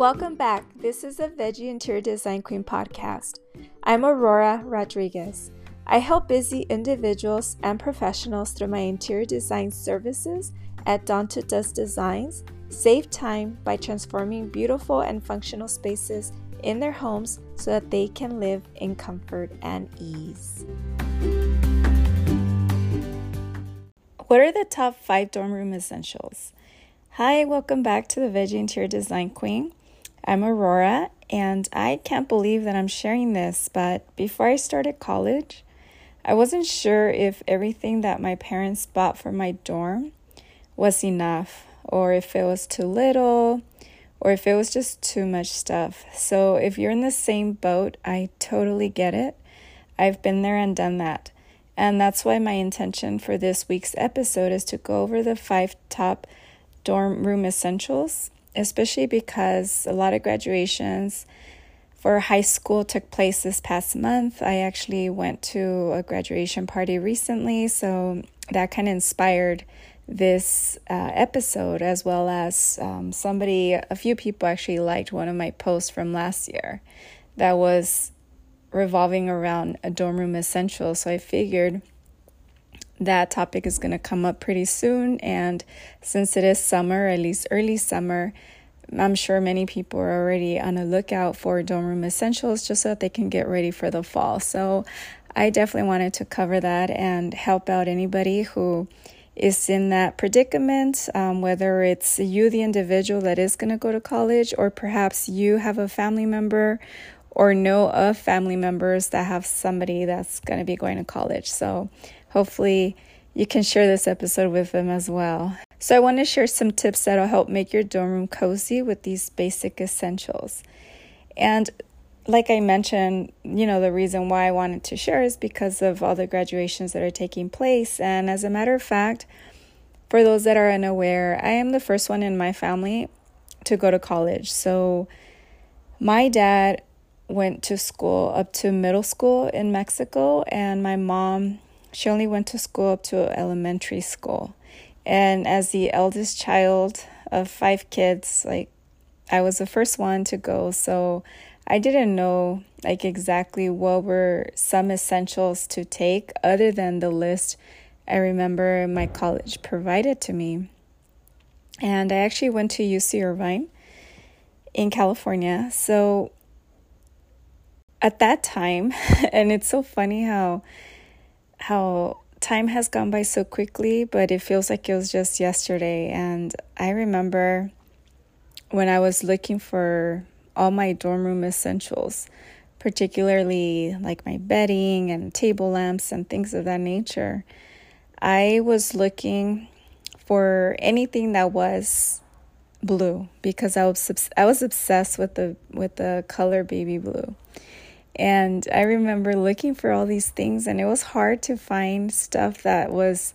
Welcome back. This is the Veggie Interior Design Queen podcast. I'm Aurora Rodriguez. I help busy individuals and professionals through my interior design services at to Dusk Designs save time by transforming beautiful and functional spaces in their homes so that they can live in comfort and ease. What are the top five dorm room essentials? Hi, welcome back to the Veggie Interior Design Queen. I'm Aurora, and I can't believe that I'm sharing this, but before I started college, I wasn't sure if everything that my parents bought for my dorm was enough, or if it was too little, or if it was just too much stuff. So, if you're in the same boat, I totally get it. I've been there and done that. And that's why my intention for this week's episode is to go over the five top dorm room essentials, especially because a lot of graduations for high school took place this past month. I actually went to a graduation party recently, so that kind of inspired this uh, episode, as well as um, somebody, a few people actually liked one of my posts from last year that was revolving around a dorm room essential. So I figured that topic is going to come up pretty soon. And since it is summer, at least early summer, I'm sure many people are already on a lookout for dorm room essentials just so that they can get ready for the fall. So I definitely wanted to cover that and help out anybody who is in that predicament, um, whether it's you, the individual that is going to go to college, or perhaps you have a family member or know of family members that have somebody that's going to be going to college. So hopefully you can share this episode with them as well. So, I want to share some tips that'll help make your dorm room cozy with these basic essentials. And like I mentioned, you know, the reason why I wanted to share is because of all the graduations that are taking place. And as a matter of fact, for those that are unaware, I am the first one in my family to go to college. So, my dad went to school up to middle school in Mexico, and my mom, she only went to school up to elementary school. And as the eldest child of five kids, like I was the first one to go. So I didn't know like exactly what were some essentials to take other than the list I remember my college provided to me. And I actually went to UC Irvine in California. So at that time, and it's so funny how how time has gone by so quickly, but it feels like it was just yesterday. And I remember when I was looking for all my dorm room essentials, particularly like my bedding and table lamps and things of that nature, I was looking for anything that was blue because I was I was obsessed with the with the color baby blue. And I remember looking for all these things, and it was hard to find stuff that was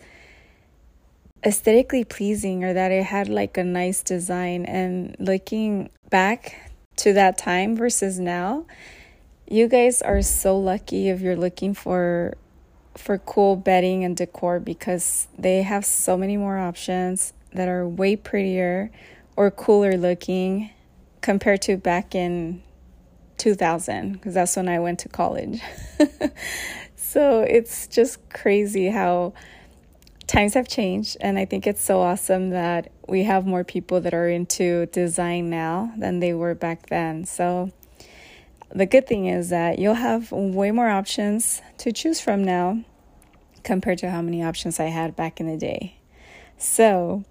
aesthetically pleasing or that it had like a nice design. And looking back to that time versus now, you guys are so lucky if you're looking for for cool bedding and decor because they have so many more options that are way prettier or cooler looking compared to back in 2000 because that's when I went to college. so it's just crazy how times have changed and I think it's so awesome that we have more people that are into design now than they were back then. So the good thing is that you'll have way more options to choose from now compared to how many options I had back in the day. So,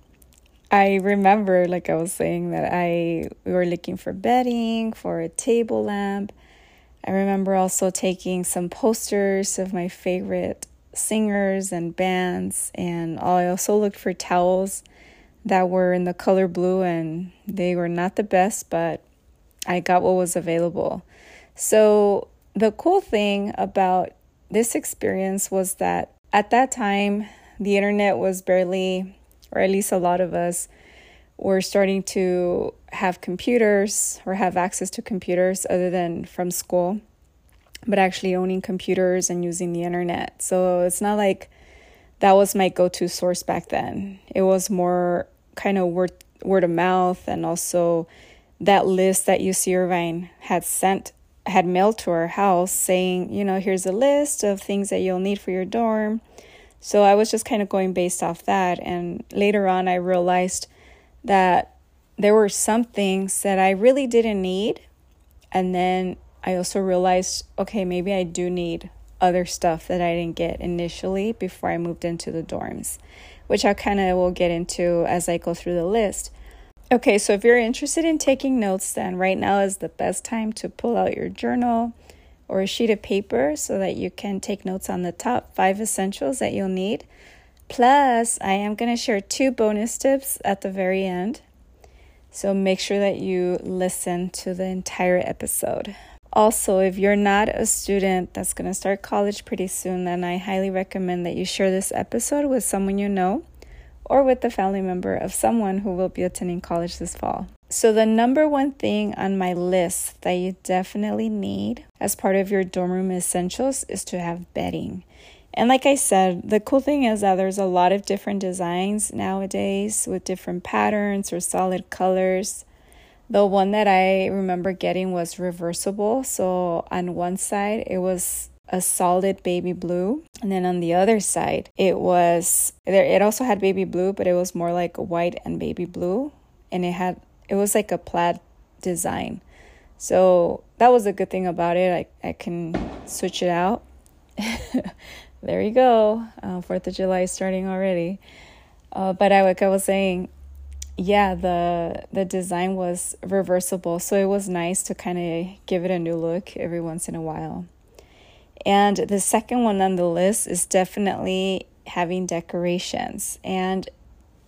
I remember, like I was saying, that I we were looking for bedding, for a table lamp. I remember also taking some posters of my favorite singers and bands, and I also looked for towels that were in the color blue, and they were not the best, but I got what was available. So, the cool thing about this experience was that at that time, the internet was barely or at least a lot of us, were starting to have computers or have access to computers other than from school, but actually owning computers and using the internet. So it's not like that was my go to source back then. It was more kind of word, word of mouth and also that list that UC Irvine had sent had mailed to our house saying, you know, here's a list of things that you'll need for your dorm. So I was just kind of going based off that. And later on, I realized that there were some things that I really didn't need. And then I also realized, okay, maybe I do need other stuff that I didn't get initially before I moved into the dorms, which I kind of will get into as I go through the list. Okay, so if you're interested in taking notes, then right now is the best time to pull out your journal or a sheet of paper so that you can take notes on the top five essentials that you'll need. Plus, I am going to share two bonus tips at the very end. So make sure that you listen to the entire episode. Also, if you're not a student that's going to start college pretty soon, then I highly recommend that you share this episode with someone you know or with the family member of someone who will be attending college this fall. So, the number one thing on my list that you definitely need as part of your dorm room essentials is to have bedding. And like I said, the cool thing is that there's a lot of different designs nowadays with different patterns or solid colors. The one that I remember getting was reversible. So on one side, it was a solid baby blue and then on the other side it was there it also had baby blue but it was more like white and baby blue and it had it was like a plaid design. So that was a good thing about it. I, I can switch it out. there you go. Uh, Fourth of July starting already. Uh, but I like I was saying, yeah, the the design was reversible, so it was nice to kind of give it a new look every once in a while. And the second one on the list is definitely having decorations. And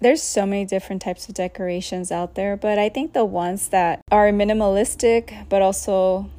there's so many different types of decorations out there, but I think the ones that are minimalistic but also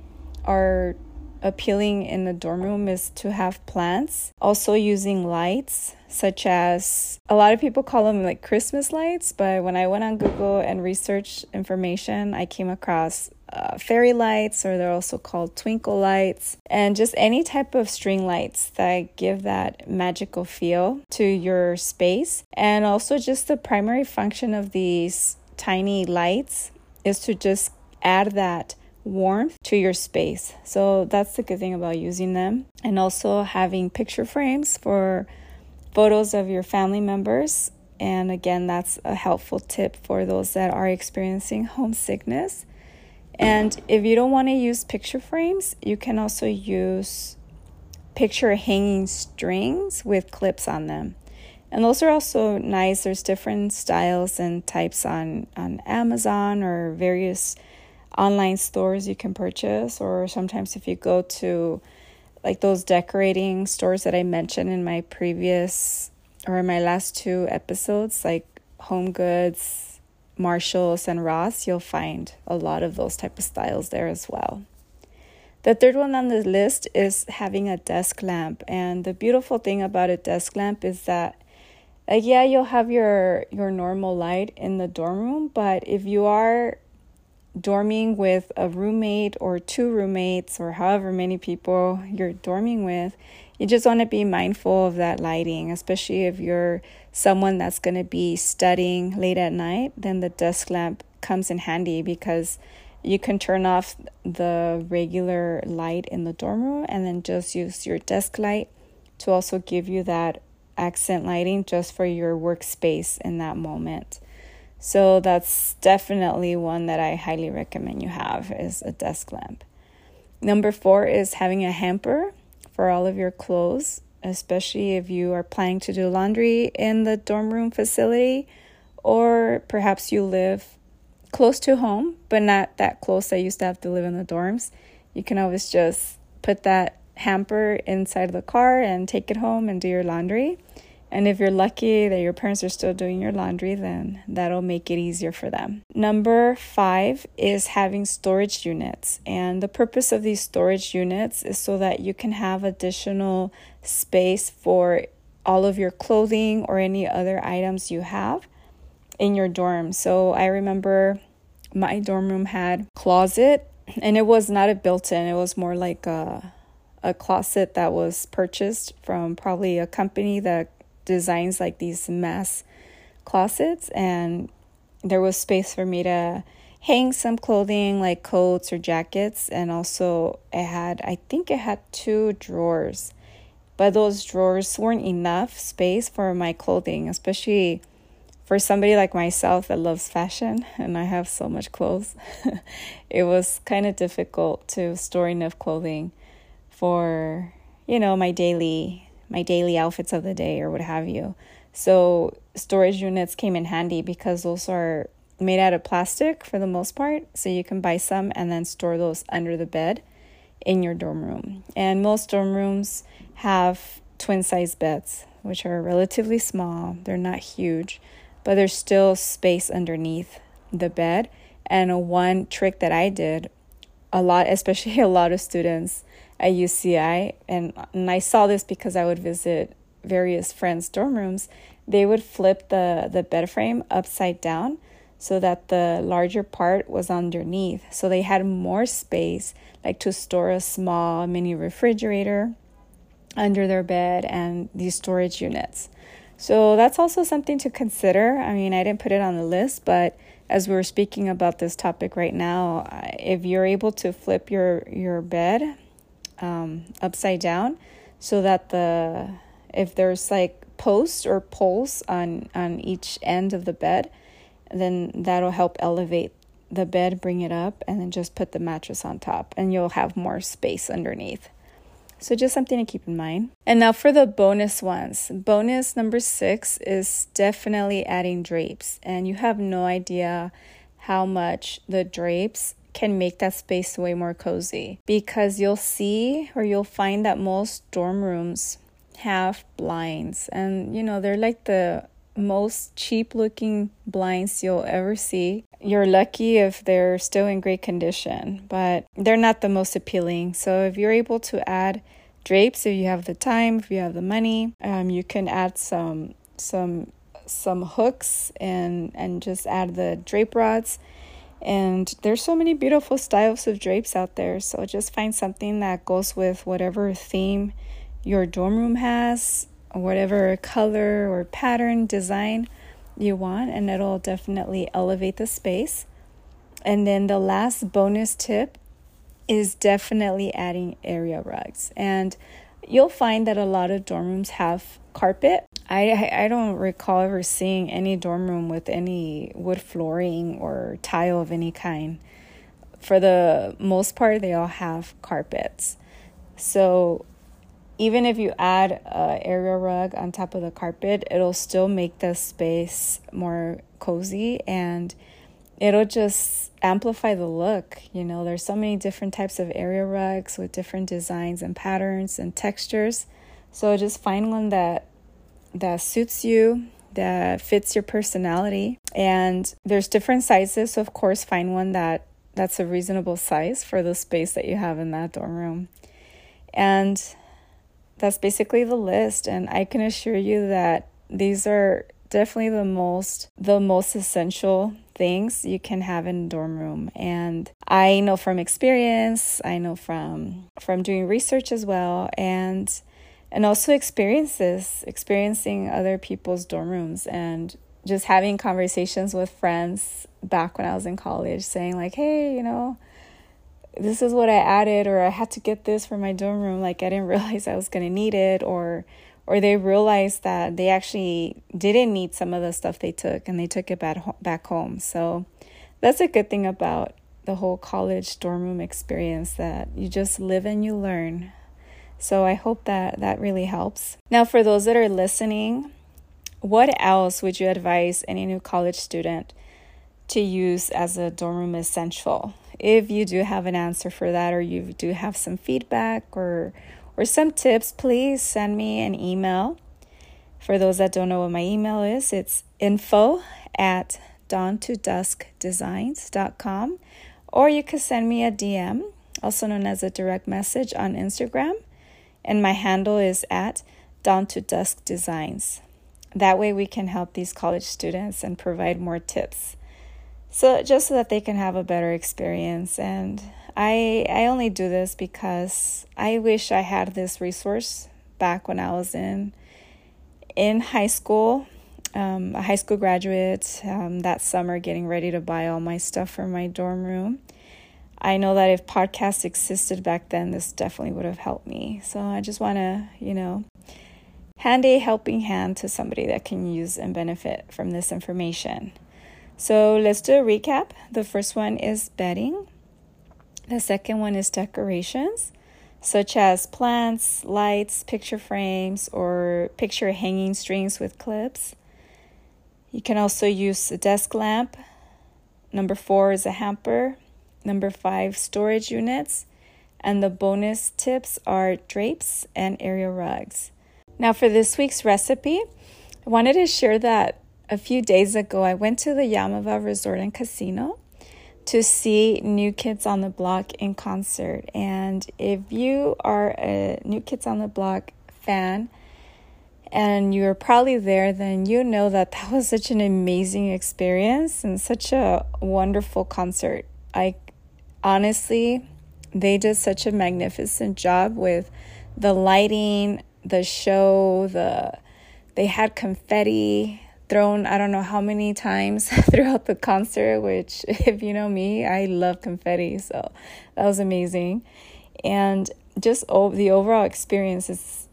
are appealing in a dorm room is to have plants. Also, using lights, such as a lot of people call them like Christmas lights, but when I went on Google and researched information, I came across uh, fairy lights, or they're also called twinkle lights, and just any type of string lights that give that magical feel to your space. And also, just the primary function of these tiny lights is to just add that warmth to your space. So that's the good thing about using them. And also having picture frames for photos of your family members. And again, that's a helpful tip for those that are experiencing homesickness. And if you don't want to use picture frames, you can also use picture hanging strings with clips on them. And those are also nice. There's different styles and types on, on Amazon or various online stores you can purchase, or sometimes if you go to like those decorating stores that I mentioned in my previous or in my last two episodes, like Home Goods, Marshalls, and Ross, you'll find a lot of those type of styles there as well. The third one on the list is having a desk lamp. And the beautiful thing about a desk lamp is that like yeah, you'll have your your normal light in the dorm room, but if you are dorming with a roommate or two roommates or however many people you're dorming with, you just want to be mindful of that lighting, especially if you're someone that's going to be studying late at night, then the desk lamp comes in handy because you can turn off the regular light in the dorm room and then just use your desk light to also give you that accent lighting just for your workspace in that moment. So that's definitely one that I highly recommend you have is a desk lamp. Number 4 is having a hamper for all of your clothes, especially if you are planning to do laundry in the dorm room facility or perhaps you live close to home but not that close you used to have to live in the dorms. You can always just put that hamper inside the car and take it home and do your laundry. And if you're lucky that your parents are still doing your laundry, then that'll make it easier for them. Number five is having storage units. And the purpose of these storage units is so that you can have additional space for all of your clothing or any other items you have in your dorm. So I remember my dorm room had closet and it was not a built-in, it was more like a a closet that was purchased from probably a company that designs like these mass closets and there was space for me to hang some clothing like coats or jackets. And also, it had, I think it had two drawers, but those drawers weren't enough space for my clothing, especially for somebody like myself that loves fashion and I have so much clothes. it was kind of difficult to store enough clothing for, you know, my daily my daily outfits of the day or what have you. So storage units came in handy because those are made out of plastic for the most part. So you can buy some and then store those under the bed in your dorm room. And most dorm rooms have twin size beds, which are relatively small. They're not huge, but there's still space underneath the bed. And one trick that I did a lot, especially a lot of students at UCI, and, and I saw this because I would visit various friends' dorm rooms, they would flip the, the bed frame upside down so that the larger part was underneath. So they had more space, like to store a small mini refrigerator under their bed and these storage units. So that's also something to consider. I mean, I didn't put it on the list, but as we're speaking about this topic right now, if you're able to flip your your bed um, upside down, so that the if there's like posts or poles on on each end of the bed, then that'll help elevate the bed, bring it up, and then just put the mattress on top, and you'll have more space underneath. So, just something to keep in mind. And now for the bonus ones. Bonus number six is definitely adding drapes. And you have no idea how much the drapes can make that space way more cozy because you'll see or you'll find that most dorm rooms have blinds and you know they're like the most cheap looking blinds you'll ever see. You're lucky if they're still in great condition, but they're not the most appealing. So if you're able to add drapes, if you have the time, if you have the money, um, you can add some some some hooks and and just add the drape rods. And there's so many beautiful styles of drapes out there. So just find something that goes with whatever theme your dorm room has whatever color or pattern design you want, and it'll definitely elevate the space. And then the last bonus tip is definitely adding area rugs. And you'll find that a lot of dorm rooms have carpet. I I don't recall ever seeing any dorm room with any wood flooring or tile of any kind. For the most part, they all have carpets. So even if you add a area rug on top of the carpet, it'll still make the space more cozy and it'll just amplify the look. You know, there's so many different types of area rugs with different designs and patterns and textures. So just find one that that suits you, that fits your personality. And there's different sizes, so of course find one that that's a reasonable size for the space that you have in that dorm room. And that's basically the list and i can assure you that these are definitely the most the most essential things you can have in dorm room and i know from experience i know from from doing research as well and and also experiences experiencing other people's dorm rooms and just having conversations with friends back when i was in college saying like hey you know this is what I added or I had to get this for my dorm room like I didn't realize I was going to need it or or they realized that they actually didn't need some of the stuff they took and they took it back back home. So that's a good thing about the whole college dorm room experience that you just live and you learn. So I hope that that really helps. Now for those that are listening, what else would you advise any new college student to use as a dorm room essential? if you do have an answer for that or you do have some feedback or or some tips, please send me an email. For those that don't know what my email is, it's info at dawn to dusk or you can send me a DM, also known as a direct message on Instagram. And my handle is at dawn to dusk designs. That way we can help these college students and provide more tips so just so that they can have a better experience and i i only do this because i wish i had this resource back when i was in in high school um, a high school graduate um, that summer getting ready to buy all my stuff for my dorm room. I know that if podcasts existed back then, this definitely would have helped me. So I just want to, you know, hand a helping hand to somebody that can use and benefit from this information. So let's do a recap. The first one is bedding, the second one is decorations, such as plants, lights, picture frames, or picture hanging strings with clips. You can also use a desk lamp. Number four is a hamper. Number five, storage units. And the bonus tips are drapes and area rugs. Now, for this week's recipe, I wanted to share that a few days ago I went to the Yamava Resort and Casino to see New Kids on the Block in concert. And if you are a New Kids on the Block fan and you're probably there, then you know that that was such an amazing experience and such a wonderful concert. I honestly, they did such a magnificent job with the lighting, the show, the they had confetti thrown I don't know how many times throughout the concert, which, if you know me, I love confetti. So that was amazing. And just oh, the overall experience is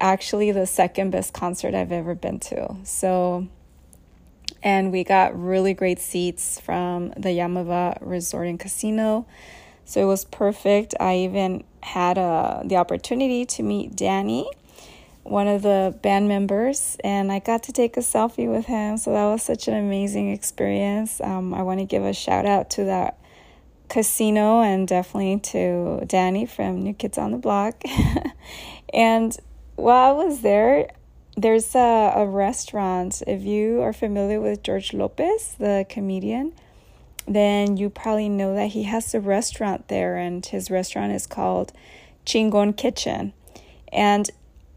actually the second best concert I've ever been to. So, and we got really great seats from the Yamava Resort and Casino. So it was perfect. I even had uh, the opportunity to meet Danny one of the band members, and I got to take a selfie with him. So that was such an amazing experience. Um, I want to give a shout out to that casino and definitely to Danny from New Kids on the Block. and while I was there, there's a, a restaurant. If you are familiar with George Lopez, the comedian, then you probably know that he has a restaurant there, and his restaurant is called Chingon Kitchen. And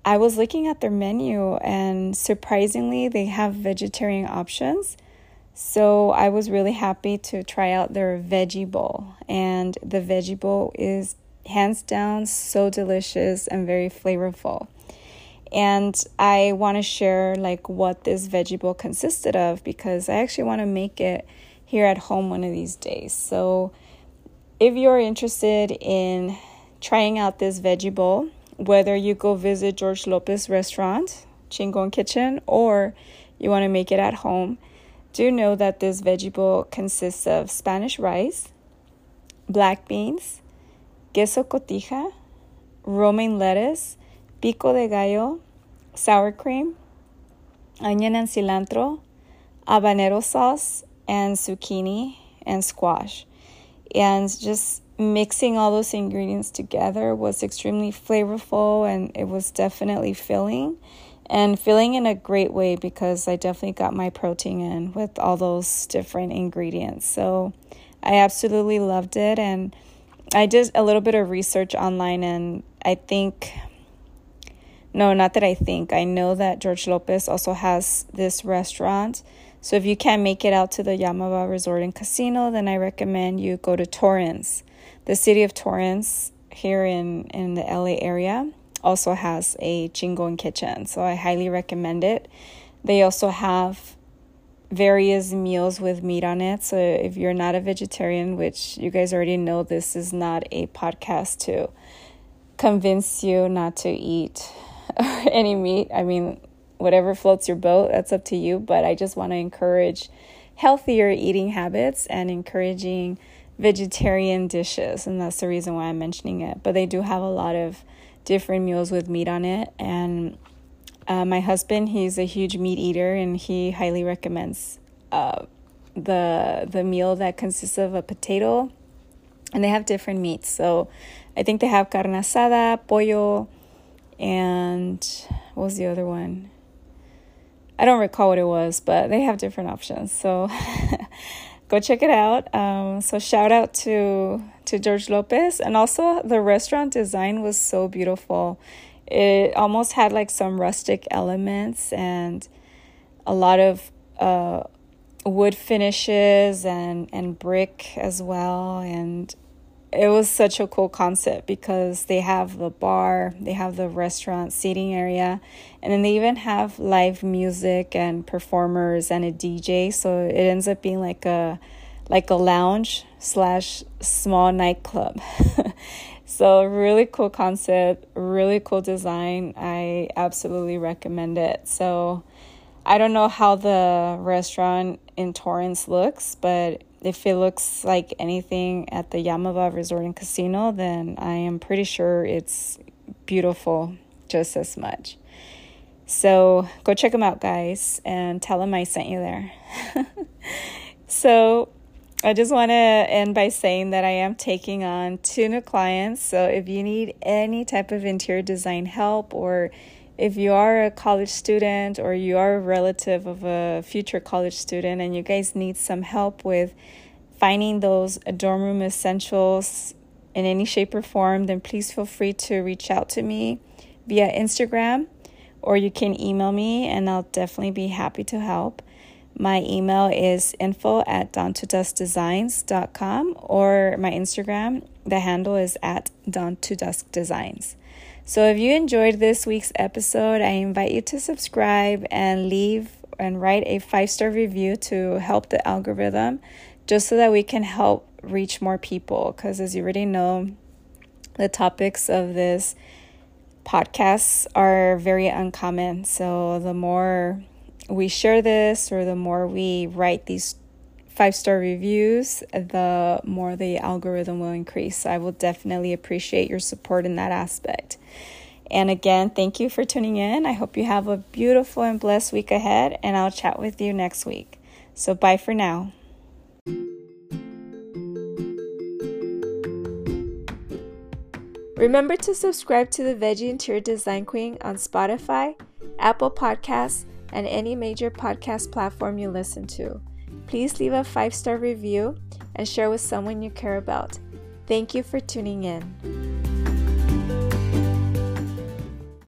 I was looking at their menu and surprisingly, they have vegetarian options. So I was really happy to try out their veggie bowl. And the veggie bowl is hands down so delicious and very flavorful. And I want to share like what this veggie bowl consisted of because I actually want to make it here at home one of these days. So if you're interested in trying out this veggie bowl, whether you go visit George Lopez restaurant, Chingon Kitchen, or you want to make it at home, do know that this veggie bowl consists of Spanish rice, black beans, queso cotija, romaine lettuce, pico de gallo, sour cream, onion and cilantro, habanero sauce, and zucchini and squash. And just mixing all those ingredients together was extremely flavorful and it was definitely filling and filling in a great way because I definitely got my protein in with all those different ingredients. So I absolutely loved it and I did a little bit of research online and I think no, not that I think. I know that George Lopez also has this restaurant. So if you can't make it out to the Yamava Resort and Casino, then I recommend you go to Torrance. The city of Torrance here in, in the LA area also has a Chingon kitchen, so I highly recommend it. They also have various meals with meat on it. So if you're not a vegetarian, which you guys already know, this is not a podcast to convince you not to eat any meat. I mean, whatever floats your boat, that's up to you. But I just want to encourage healthier eating habits and encouraging vegetarian dishes, and that's the reason why I'm mentioning it. But they do have a lot of different meals with meat on it. And uh, my husband, he's a huge meat eater, and he highly recommends uh, the the meal that consists of a potato, and they have different meats. So I think they have carne asada, pollo, and what was the other one? I don't recall what it was, but they have different options. So go check it out. Um, so shout out to to George Lopez, and also the restaurant design was so beautiful. It almost had like some rustic elements and a lot of uh, wood finishes and and brick as well, and it was such a cool concept because they have the bar, they have the restaurant seating area, and then they even have live music and performers and a DJ. So it ends up being like a like a lounge slash small nightclub. so really cool concept, really cool design. I absolutely recommend it. So I don't know how the restaurant in Torrance looks, but if it looks like anything at the Yamava Resort and Casino, then I am pretty sure it's beautiful just as much. So go check them out, guys, and tell them I sent you there. so I just want to end by saying that I am taking on two new clients. So if you need any type of interior design help or if you are a college student or you are a relative of a future college student and you guys need some help with finding those dorm room essentials in any shape or form, then please feel free to reach out to me via Instagram or you can email me and I'll definitely be happy to help. My email is info at dawn2duskdesigns.com or my Instagram, the handle is at dawn2duskdesigns. So if you enjoyed this week's episode, I invite you to subscribe and leave and write a five star review to help the algorithm just so that we can help reach more people. Because as you already know, the topics of this podcast are very uncommon. So the more we share this or the more we write these five star reviews, the more the algorithm will increase. I will definitely appreciate your support in that aspect. And again, thank you for tuning in. I hope you have a beautiful and blessed week ahead, and I'll chat with you next week. So, bye for now. Remember to subscribe to the Veggie Interior Design Queen on Spotify, Apple Podcasts, and any major podcast platform you listen to. Please leave a five star review and share with someone you care about. Thank you for tuning in.